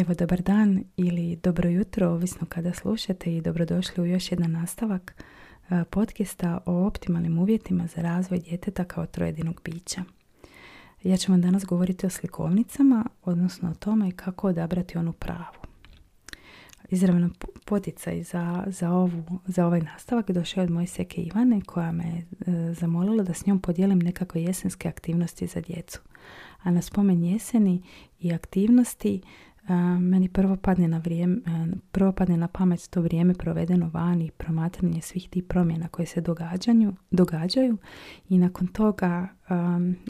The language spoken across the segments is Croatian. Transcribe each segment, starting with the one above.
Evo, dobar dan ili dobro jutro, ovisno kada slušate i dobrodošli u još jedan nastavak e, podcasta o optimalnim uvjetima za razvoj djeteta kao trojedinog bića. Ja ću vam danas govoriti o slikovnicama, odnosno o tome kako odabrati onu pravu. Izravno poticaj za, za, ovu, za ovaj nastavak došao od moje seke Ivane koja me e, zamolila da s njom podijelim nekakve jesenske aktivnosti za djecu. A na spomen jeseni i aktivnosti meni prvo padne na vrijeme, prvo padne na pamet to vrijeme provedeno vani promatranje svih tih promjena koje se događaju, događaju i nakon toga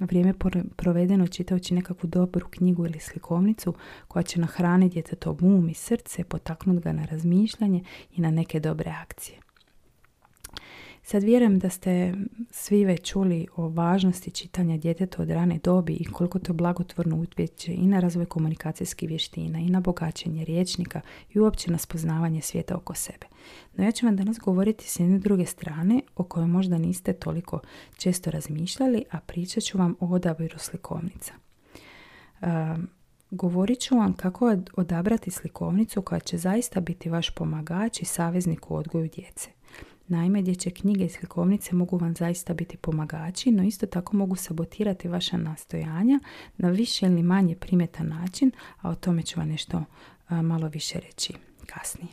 vrijeme provedeno čitajući nekakvu dobru knjigu ili slikovnicu koja će nahraniti djetetov um i srce, potaknuti ga na razmišljanje i na neke dobre akcije. Sad vjerujem da ste svi već čuli o važnosti čitanja djeteta od rane dobi i koliko to blagotvorno utječe i na razvoj komunikacijskih vještina i na bogaćenje riječnika i uopće na spoznavanje svijeta oko sebe. No ja ću vam danas govoriti s jedne druge strane o kojoj možda niste toliko često razmišljali, a pričat ću vam o odabiru slikovnica. govorit ću vam kako odabrati slikovnicu koja će zaista biti vaš pomagač i saveznik u odgoju djece. Naime, dječje knjige i slikovnice mogu vam zaista biti pomagači, no isto tako mogu sabotirati vaša nastojanja na više ili manje primjetan način, a o tome ću vam nešto malo više reći kasnije.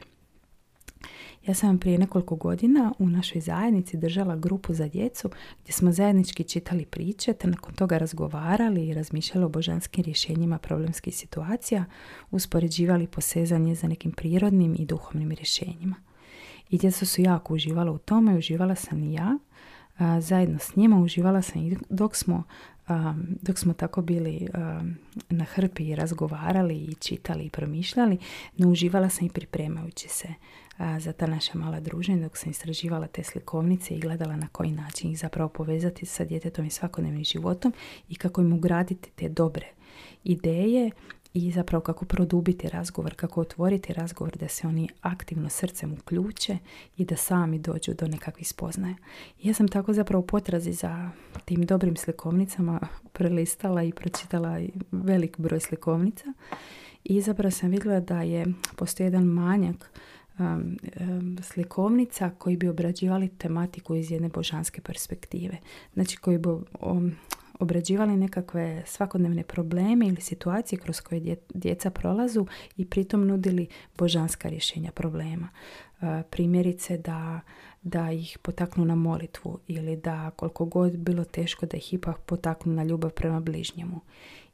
Ja sam vam prije nekoliko godina u našoj zajednici držala grupu za djecu gdje smo zajednički čitali priče te nakon toga razgovarali i razmišljali o božanskim rješenjima problemskih situacija, uspoređivali posezanje za nekim prirodnim i duhovnim rješenjima. I djeca su jako uživala u tome, uživala sam i ja. zajedno s njima uživala sam i dok smo, dok smo tako bili na hrpi i razgovarali i čitali i promišljali, no uživala sam i pripremajući se za ta naša mala druženja dok sam istraživala te slikovnice i gledala na koji način ih zapravo povezati sa djetetom i svakodnevnim životom i kako im ugraditi te dobre ideje i zapravo kako produbiti razgovor, kako otvoriti razgovor da se oni aktivno srcem uključe i da sami dođu do nekakvih spoznaja. Ja sam tako zapravo potrazi za tim dobrim slikovnicama prelistala i pročitala velik broj slikovnica i zapravo sam vidjela da je postoji jedan manjak um, um, slikovnica koji bi obrađivali tematiku iz jedne božanske perspektive. Znači koji bi um, obrađivali nekakve svakodnevne probleme ili situacije kroz koje djeca prolazu i pritom nudili božanska rješenja problema. E, primjerice da, da ih potaknu na molitvu ili da koliko god bilo teško da ih ipak potaknu na ljubav prema bližnjemu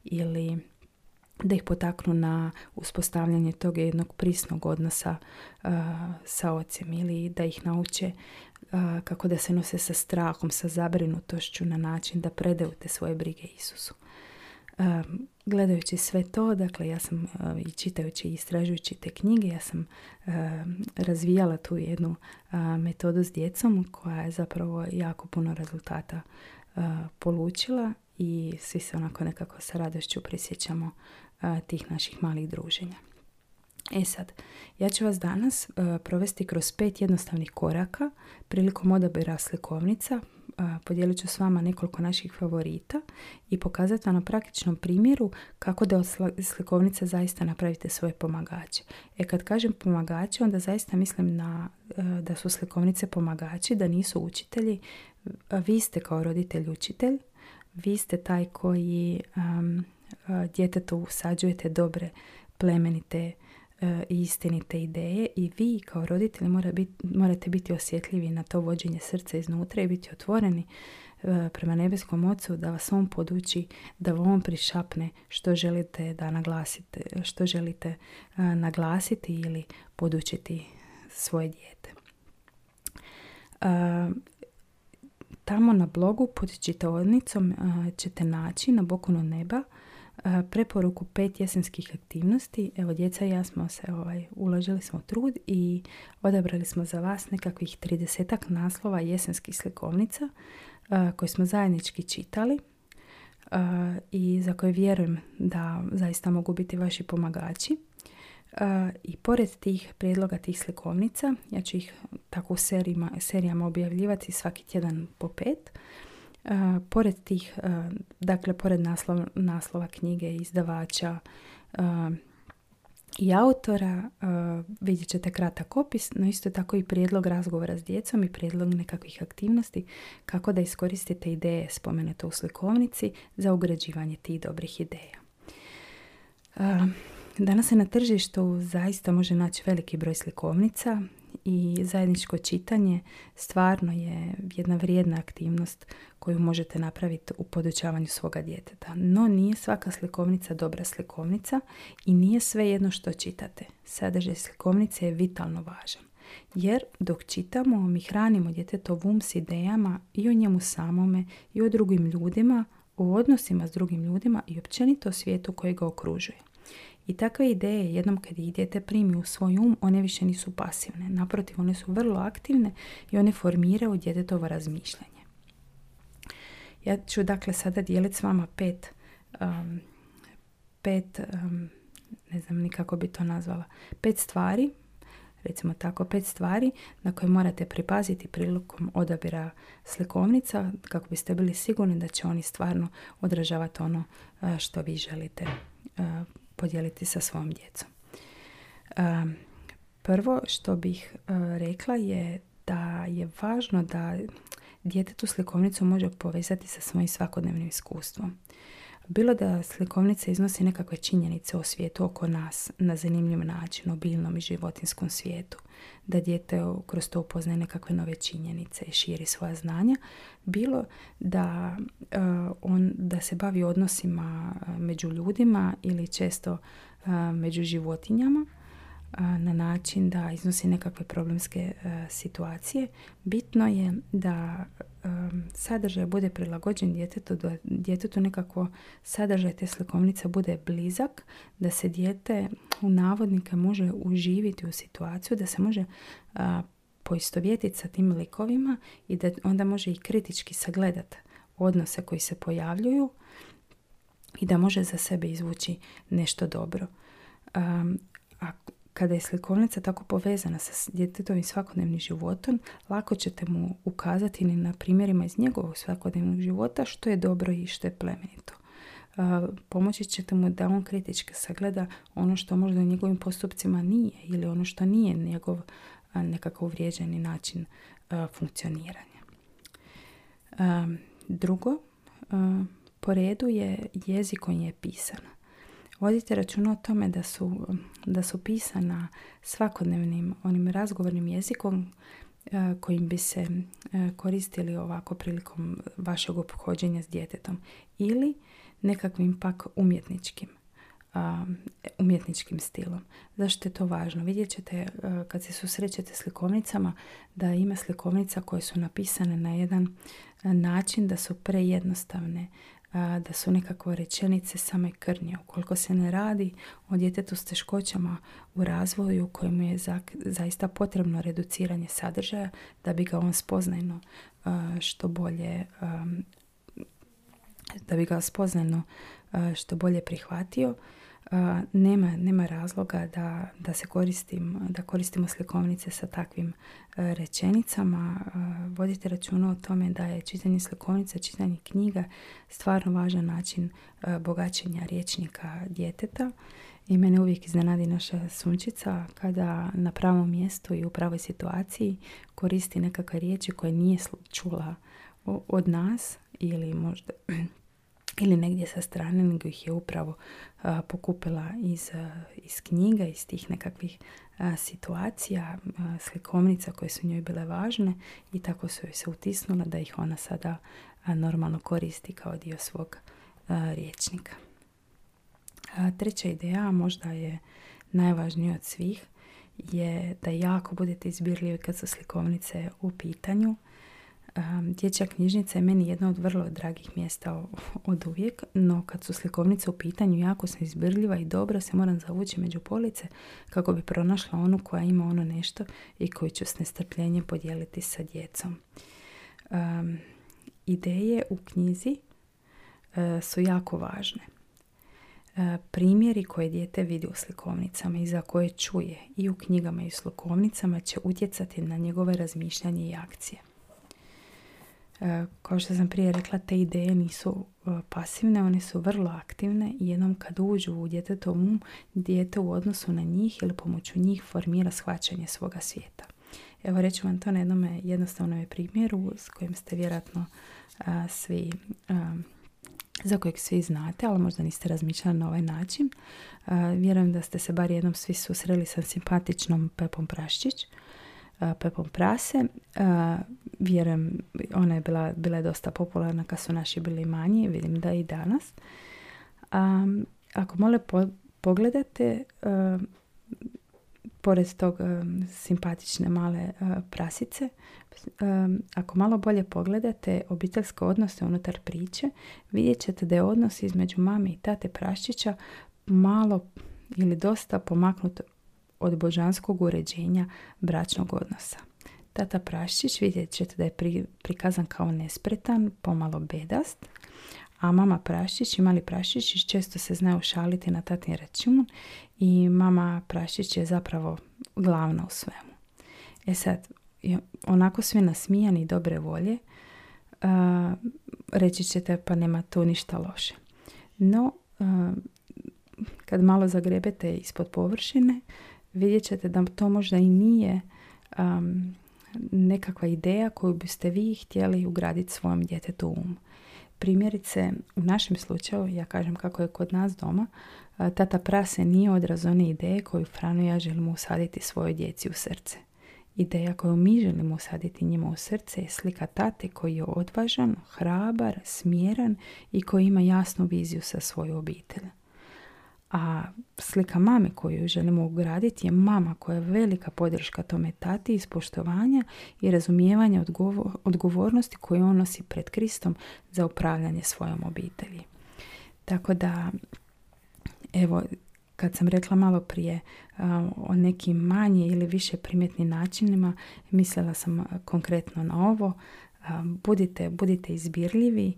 ili da ih potaknu na uspostavljanje tog jednog prisnog odnosa uh, sa ocem ili da ih nauče kako da se nose sa strahom, sa zabrinutošću na način da predaju te svoje brige Isusu. Gledajući sve to, dakle ja sam i čitajući i istražujući te knjige, ja sam razvijala tu jednu metodu s djecom koja je zapravo jako puno rezultata polučila i svi se onako nekako sa radošću prisjećamo tih naših malih druženja. E sad, ja ću vas danas uh, provesti kroz pet jednostavnih koraka prilikom odabira slikovnica. Uh, podijelit ću s vama nekoliko naših favorita i pokazati vam na praktičnom primjeru kako da od slikovnice zaista napravite svoje pomagače. E kad kažem pomagače, onda zaista mislim na, uh, da su slikovnice pomagači, da nisu učitelji. Vi ste kao roditelj učitelj, vi ste taj koji um, djetetu usađujete dobre plemenite E, i istinite ideje i vi kao roditelji mora morate biti osjetljivi na to vođenje srca iznutra i biti otvoreni e, prema nebeskom ocu da vas on poduči, da vam prišapne što želite da naglasite, što želite e, naglasiti ili podučiti svoje dijete. Tamo na blogu pod čitavodnicom ćete naći na bokunu neba preporuku pet jesenskih aktivnosti. Evo, djeca i ja smo se ovaj, uložili smo trud i odabrali smo za vas nekakvih tridesetak naslova jesenskih slikovnica koje smo zajednički čitali i za koje vjerujem da zaista mogu biti vaši pomagači. I pored tih prijedloga tih slikovnica, ja ću ih tako u serijama, serijama objavljivati svaki tjedan po pet, pored tih, dakle, pored naslova knjige, izdavača, i autora, vidjet ćete kratak opis, no isto tako i prijedlog razgovora s djecom i prijedlog nekakvih aktivnosti kako da iskoristite ideje spomenute u slikovnici za ugrađivanje tih dobrih ideja. Danas se na tržištu zaista može naći veliki broj slikovnica i zajedničko čitanje stvarno je jedna vrijedna aktivnost koju možete napraviti u podučavanju svoga djeteta. No nije svaka slikovnica dobra slikovnica i nije sve jedno što čitate. Sadržaj slikovnice je vitalno važan. Jer dok čitamo, mi hranimo djetetov um s idejama i o njemu samome i o drugim ljudima, o odnosima s drugim ljudima i općenito o svijetu koji ga okružuje. I takve ideje, jednom kad ih dijete primi u svoj um, one više nisu pasivne. Naprotiv, one su vrlo aktivne i one formiraju djetetovo razmišljanje. Ja ću dakle sada dijeliti s vama pet, um, pet um, ne znam ni kako bi to nazvala, pet stvari, recimo tako pet stvari na koje morate pripaziti prilikom odabira slikovnica kako biste bili sigurni da će oni stvarno odražavati ono uh, što vi želite uh, podijeliti sa svojom djecom. Prvo što bih e, rekla je da je važno da tu slikovnicu može povezati sa svojim svakodnevnim iskustvom. Bilo da slikovnica iznosi nekakve činjenice o svijetu oko nas na zanimljiv način, o biljnom i životinskom svijetu, da dijete kroz to upoznaje nekakve nove činjenice i širi svoja znanja, bilo da, e, on, da se bavi odnosima e, među ljudima ili često e, među životinjama, na način da iznosi nekakve problemske situacije. Bitno je da sadržaj bude prilagođen djetetu, da djetetu nekako sadržaj te slikovnice bude blizak, da se dijete u navodnike može uživiti u situaciju, da se može poistovjetiti sa tim likovima i da onda može i kritički sagledati odnose koji se pojavljuju i da može za sebe izvući nešto dobro. Kada je slikovnica tako povezana sa djetetovim svakodnevnim životom, lako ćete mu ukazati na primjerima iz njegovog svakodnevnog života što je dobro i što je plemenito. Pomoći ćete mu da on kritički sagleda ono što možda u njegovim postupcima nije ili ono što nije njegov nekakav uvrijeđeni način funkcioniranja. Drugo, po redu je jezik koji je pisana. Vodite računa o tome da su, da su pisana svakodnevnim onim razgovornim jezikom kojim bi se koristili ovako prilikom vašeg obhođenja s djetetom ili nekakvim pak umjetničkim umjetničkim stilom. Zašto je to važno? Vidjet ćete kad se susrećete s likovnicama da ima slikovnica koje su napisane na jedan način da su prejednostavne, da su nekakve rečenice same krnje. Ukoliko se ne radi o djetetu s teškoćama u razvoju kojemu je zaista potrebno reduciranje sadržaja da bi ga on spoznajno što bolje da bi ga spoznajno što bolje prihvatio nema, nema razloga da, da se koristim, da koristimo slikovnice sa takvim e, rečenicama. Vodite računa o tome da je čitanje slikovnica, čitanje knjiga stvarno važan način e, bogaćenja riječnika djeteta. I mene uvijek iznenadi naša sunčica kada na pravom mjestu i u pravoj situaciji koristi nekakve riječi koje nije čula od nas ili možda ili negdje sa strane, nego ih je upravo pokupila iz, iz knjiga, iz tih nekakvih situacija, slikovnica koje su njoj bile važne i tako su joj se utisnula da ih ona sada normalno koristi kao dio svog riječnika. Treća ideja, možda je najvažnija od svih, je da jako budete izbirljivi kad su slikovnice u pitanju Dječja knjižnica je meni jedna od vrlo dragih mjesta od uvijek, no kad su slikovnice u pitanju jako sam izbirljiva i dobro se moram zavući među police kako bi pronašla onu koja ima ono nešto i koju ću s nestrpljenjem podijeliti sa djecom. ideje u knjizi e, su jako važne. E, primjeri koje dijete vidi u slikovnicama i za koje čuje i u knjigama i u slikovnicama će utjecati na njegove razmišljanje i akcije. Kao što sam prije rekla, te ideje nisu pasivne, one su vrlo aktivne i jednom kad uđu u djetetovom um, dijete u odnosu na njih ili pomoću njih formira shvaćanje svoga svijeta. Evo reću vam to na jednom jednostavnom primjeru s kojim ste vjerojatno svi za kojeg svi znate, ali možda niste razmišljali na ovaj način. vjerujem da ste se bar jednom svi susreli sa simpatičnom Pepom Praščić, Pepom Prase. Vjerujem, ona je bila, bila je dosta popularna kad su naši bili manji, vidim da i danas. ako mole pogledate, pored tog simpatične male prasice, ako malo bolje pogledate obiteljske odnose unutar priče, vidjet ćete da je odnos između mame i tate Praščića malo ili dosta pomaknut od božanskog uređenja bračnog odnosa. Tata Praščić vidjet ćete da je prikazan kao nespretan, pomalo bedast, a mama Praščić i mali Praščić često se znaju šaliti na tatin račun i mama Praščić je zapravo glavna u svemu. E sad, onako svi nasmijani i dobre volje, reći ćete pa nema tu ništa loše. No, kad malo zagrebete ispod površine, vidjet ćete da to možda i nije nekakva ideja koju biste vi htjeli ugraditi svojom djetetu um. Primjerice, u našem slučaju, ja kažem kako je kod nas doma, tata prase nije odraz one ideje koju Frano i ja želimo usaditi svojoj djeci u srce. Ideja koju mi želimo usaditi njima u srce je slika tate koji je odvažan, hrabar, smjeran i koji ima jasnu viziju sa svoju obitelj. A slika mame koju želimo ugraditi je mama koja je velika podrška tome tati iz poštovanja i razumijevanja odgovornosti koju on nosi pred Kristom za upravljanje svojom obitelji. Tako da, evo, kad sam rekla malo prije o nekim manje ili više primjetnim načinima, mislila sam konkretno na ovo. budite, budite izbirljivi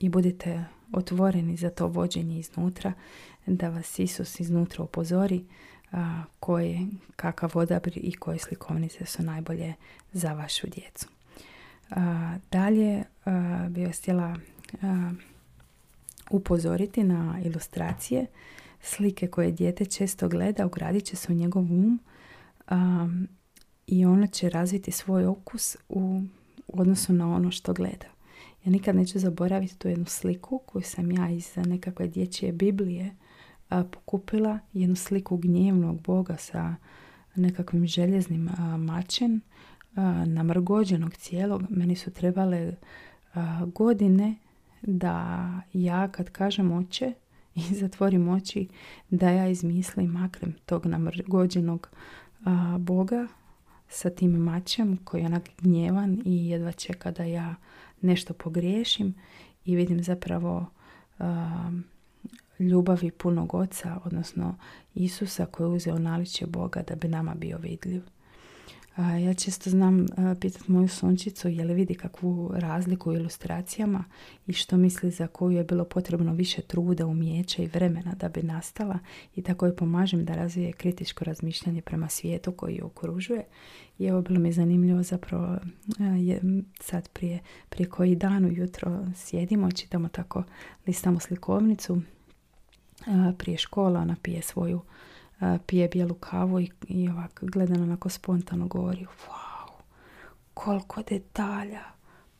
i budite otvoreni za to vođenje iznutra, da vas Isus iznutra upozori koje, kakav odabir i koje slikovnice su najbolje za vašu djecu. dalje bih vas htjela upozoriti na ilustracije slike koje dijete često gleda ugradit će se u njegov um i ono će razviti svoj okus u odnosu na ono što gleda. Ja nikad neću zaboraviti tu jednu sliku koju sam ja iz nekakve dječje Biblije a, pokupila. Jednu sliku gnjevnog Boga sa nekakvim željeznim a, mačem namrgođenog cijelog. Meni su trebale godine da ja kad kažem oče i zatvorim oči da ja izmislim makrem tog namrgođenog Boga sa tim mačem koji je onak gnjevan i jedva čeka da ja nešto pogriješim i vidim zapravo ljubavi punog oca, odnosno Isusa koji je uzeo naličje Boga da bi nama bio vidljiv. Ja često znam pitati moju sunčicu je li vidi kakvu razliku u ilustracijama i što misli za koju je bilo potrebno više truda, umijeća i vremena da bi nastala i tako je pomažem da razvije kritičko razmišljanje prema svijetu koji je okružuje. I evo bilo mi zanimljivo zapravo je, sad prije, prije koji dan ujutro sjedimo, čitamo tako, listamo slikovnicu prije škola, ona pije svoju pije bijelu kavu i, i ovak gleda onako spontano govori wow, koliko detalja,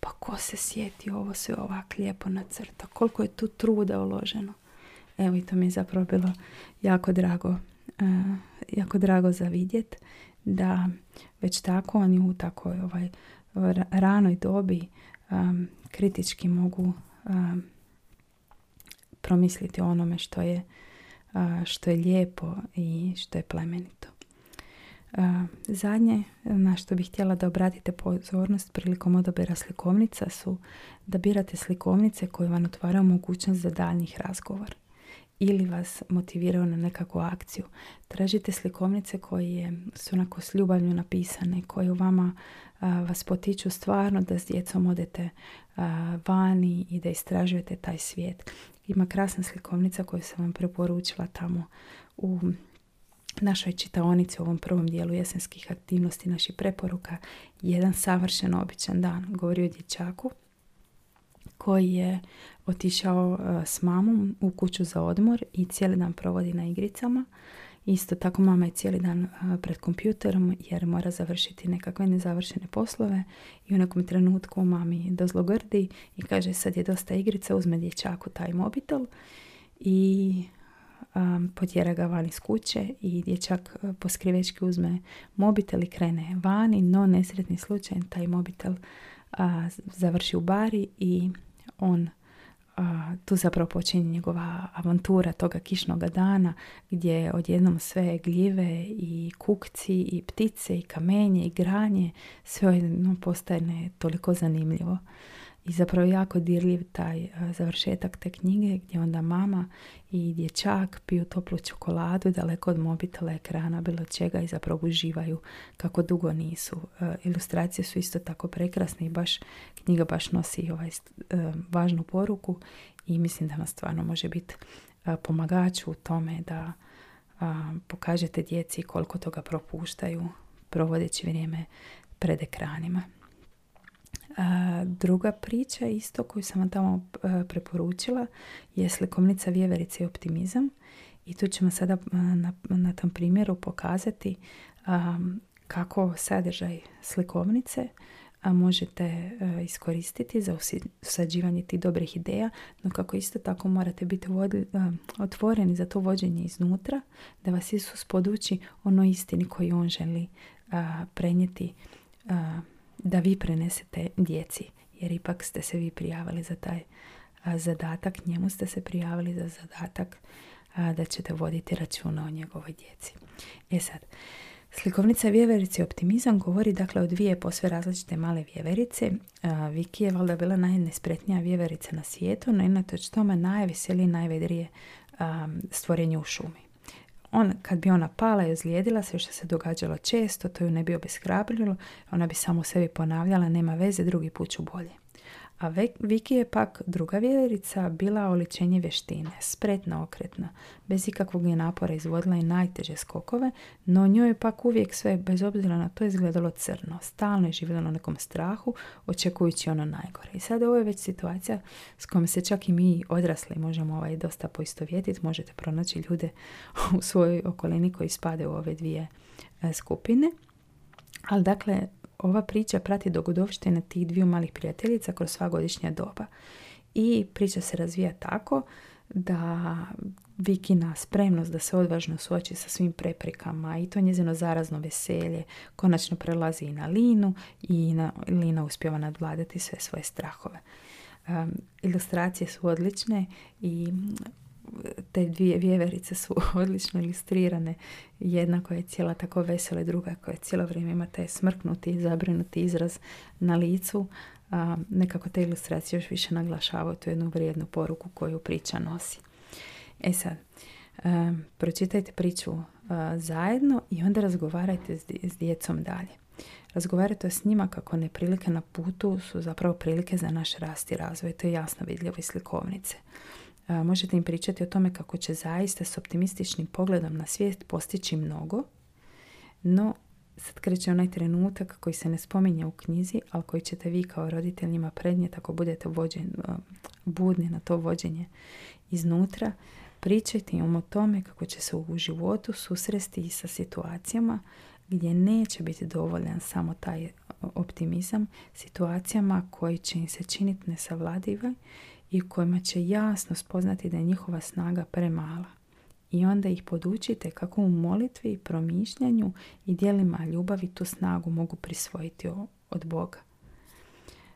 pa ko se sjeti ovo sve ovak lijepo nacrta, koliko je tu truda uloženo. Evo i to mi je zapravo bilo jako drago, jako drago za vidjet da već tako oni u takoj ovaj, ranoj dobi kritički mogu promisliti o onome što je što je lijepo i što je plemenito. Zadnje na što bih htjela da obratite pozornost prilikom odabira slikovnica su da birate slikovnice koje vam otvaraju mogućnost za daljnjih razgovor ili vas motiviraju na nekakvu akciju. Tražite slikovnice koje su onako s ljubavlju napisane, koje u vama vas potiču stvarno da s djecom odete vani i da istražujete taj svijet. Ima krasna slikovnica koju sam vam preporučila tamo u našoj čitaonici u ovom prvom dijelu jesenskih aktivnosti naših preporuka jedan savršen običan dan. Govori o dječaku koji je otišao s mamom u kuću za odmor i cijeli dan provodi na igricama. Isto tako mama je cijeli dan pred kompjuterom jer mora završiti nekakve nezavršene poslove i u nekom trenutku mami dozlogrdi i kaže sad je dosta igrica, uzme dječaku taj mobitel i um, potjera ga van iz kuće i dječak poskrivečki uzme mobitel i krene vani, no nesretni slučaj taj mobitel uh, završi u bari i on tu zapravo počinje njegova avantura toga kišnog dana gdje odjednom sve gljive i kukci i ptice i kamenje i granje sve odjednom postane toliko zanimljivo. I zapravo jako dirljiv taj završetak te knjige gdje onda mama i dječak piju toplu čokoladu daleko od mobitela, ekrana, bilo čega i zapravo uživaju kako dugo nisu. Ilustracije su isto tako prekrasne i baš knjiga baš nosi ovaj važnu poruku i mislim da vam stvarno može biti pomagač u tome da pokažete djeci koliko toga propuštaju provodeći vrijeme pred ekranima. Druga priča isto koju sam vam tamo e, preporučila je slikovnica vjeverice i optimizam. I tu ćemo sada e, na, na tom primjeru pokazati kako sadržaj slikovnice možete e, iskoristiti za usađivanje tih dobrih ideja, no kako isto tako morate biti otvoreni za to vođenje iznutra, da vas Isus poduči ono istini koju on želi prenijeti da vi prenesete djeci, jer ipak ste se vi prijavili za taj zadatak, njemu ste se prijavili za zadatak da ćete voditi računa o njegovoj djeci. E sad, Slikovnica vjeverice optimizam govori dakle o dvije posve različite male vjeverice. Viki je valjda bila najnespretnija vjeverica na svijetu, no inatoč tome najveselije i najvedrije stvorenje u šumi on, kad bi ona pala i ozlijedila se, što se događalo često, to ju ne bi obeshrabrilo, ona bi samo sebi ponavljala, nema veze, drugi put ću bolje. A Viki je pak druga vjerica bila oličenje vještine, spretna, okretna, bez ikakvog je napora izvodila i najteže skokove, no njoj je pak uvijek sve, bez obzira na to, izgledalo crno. Stalno je živjela na nekom strahu, očekujući ono najgore. I sada ovo je već situacija s kojom se čak i mi odrasli možemo ovaj dosta poistovjetiti. Možete pronaći ljude u svojoj okolini koji spade u ove dvije e, skupine. Ali dakle, ova priča prati dogodovštine tih dviju malih prijateljica kroz sva godišnja doba. I priča se razvija tako da Vikina spremnost da se odvažno suoči sa svim preprekama i to njezino zarazno veselje konačno prelazi i na Linu i na, Lina uspjeva nadvladati sve svoje strahove. ilustracije su odlične i te dvije vjeverice su odlično ilustrirane. Jedna koja je cijela tako vesela, druga koja cijelo vrijeme ima taj smrknuti i zabrinuti izraz na licu. A, nekako te ilustracije još više naglašavaju tu jednu vrijednu poruku koju priča nosi. E sad, pročitajte priču zajedno i onda razgovarajte s, s djecom dalje. Razgovarajte s njima kako neprilike na putu su zapravo prilike za naš rast i razvoj. To je jasno vidljivo iz slikovnice možete im pričati o tome kako će zaista s optimističnim pogledom na svijet postići mnogo, no sad kreće onaj trenutak koji se ne spominje u knjizi, ali koji ćete vi kao roditelj njima prednijeti ako budete vođen, budni na to vođenje iznutra. Pričajte im o tome kako će se u životu susresti i sa situacijama gdje neće biti dovoljan samo taj optimizam, situacijama koji će im se činiti nesavladive i kojima će jasno spoznati da je njihova snaga premala. I onda ih podučite kako u molitvi, promišljanju i dijelima ljubavi tu snagu mogu prisvojiti od Boga.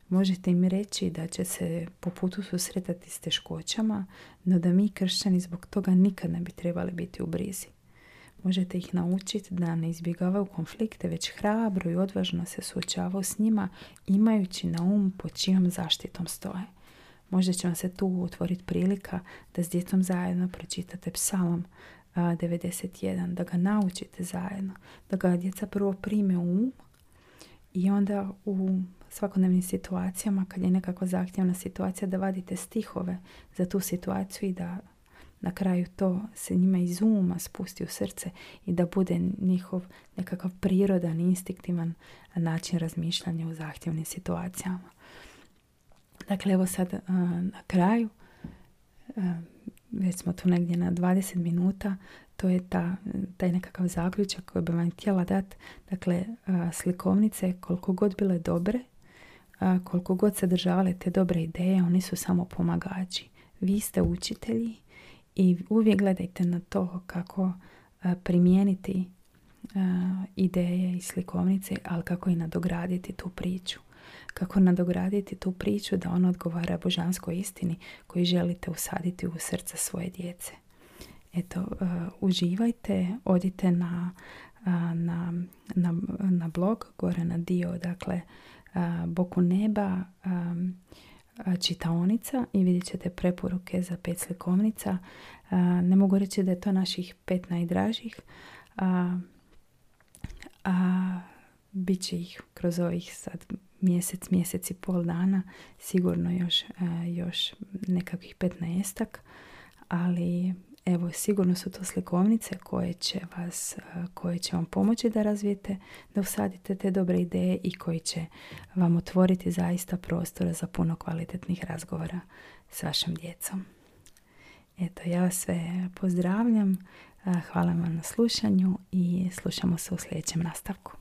Možete im reći da će se po putu susretati s teškoćama, no da mi kršćani zbog toga nikad ne bi trebali biti u brizi. Možete ih naučiti da ne izbjegavaju konflikte, već hrabro i odvažno se suočavaju s njima, imajući na um pod čijom zaštitom stoje. Možda će vam se tu otvoriti prilika da s djecom zajedno pročitate psalom 91, da ga naučite zajedno, da ga djeca prvo prime u um i onda u svakodnevnim situacijama, kad je nekakva zahtjevna situacija, da vadite stihove za tu situaciju i da na kraju to se njima iz uma spusti u srce i da bude njihov nekakav prirodan, instinktivan način razmišljanja u zahtjevnim situacijama. Dakle, evo sad na kraju, već smo tu negdje na 20 minuta, to je ta, taj nekakav zaključak koji bi vam htjela dati. Dakle, slikovnice koliko god bile dobre, koliko god sadržavale te dobre ideje, oni su samo pomagači. Vi ste učitelji i uvijek gledajte na to kako primijeniti ideje i slikovnice, ali kako i nadograditi tu priču. Kako nadograditi tu priču da ona odgovara božanskoj istini koju želite usaditi u srce svoje djece. Eto, uživajte, odite na, na, na, na blog, gore na dio, dakle, Boku neba, čitaonica i vidjet ćete preporuke za pet slikovnica. Ne mogu reći da je to naših pet najdražih, a, a bit će ih kroz ovih sad mjesec, mjesec i pol dana, sigurno još, još nekakvih petnaestak, ali Evo, sigurno su to slikovnice koje će, vas, koje će vam pomoći da razvijete, da usadite te dobre ideje i koji će vam otvoriti zaista prostora za puno kvalitetnih razgovora s vašom djecom. Eto, ja vas sve pozdravljam, hvala vam na slušanju i slušamo se u sljedećem nastavku.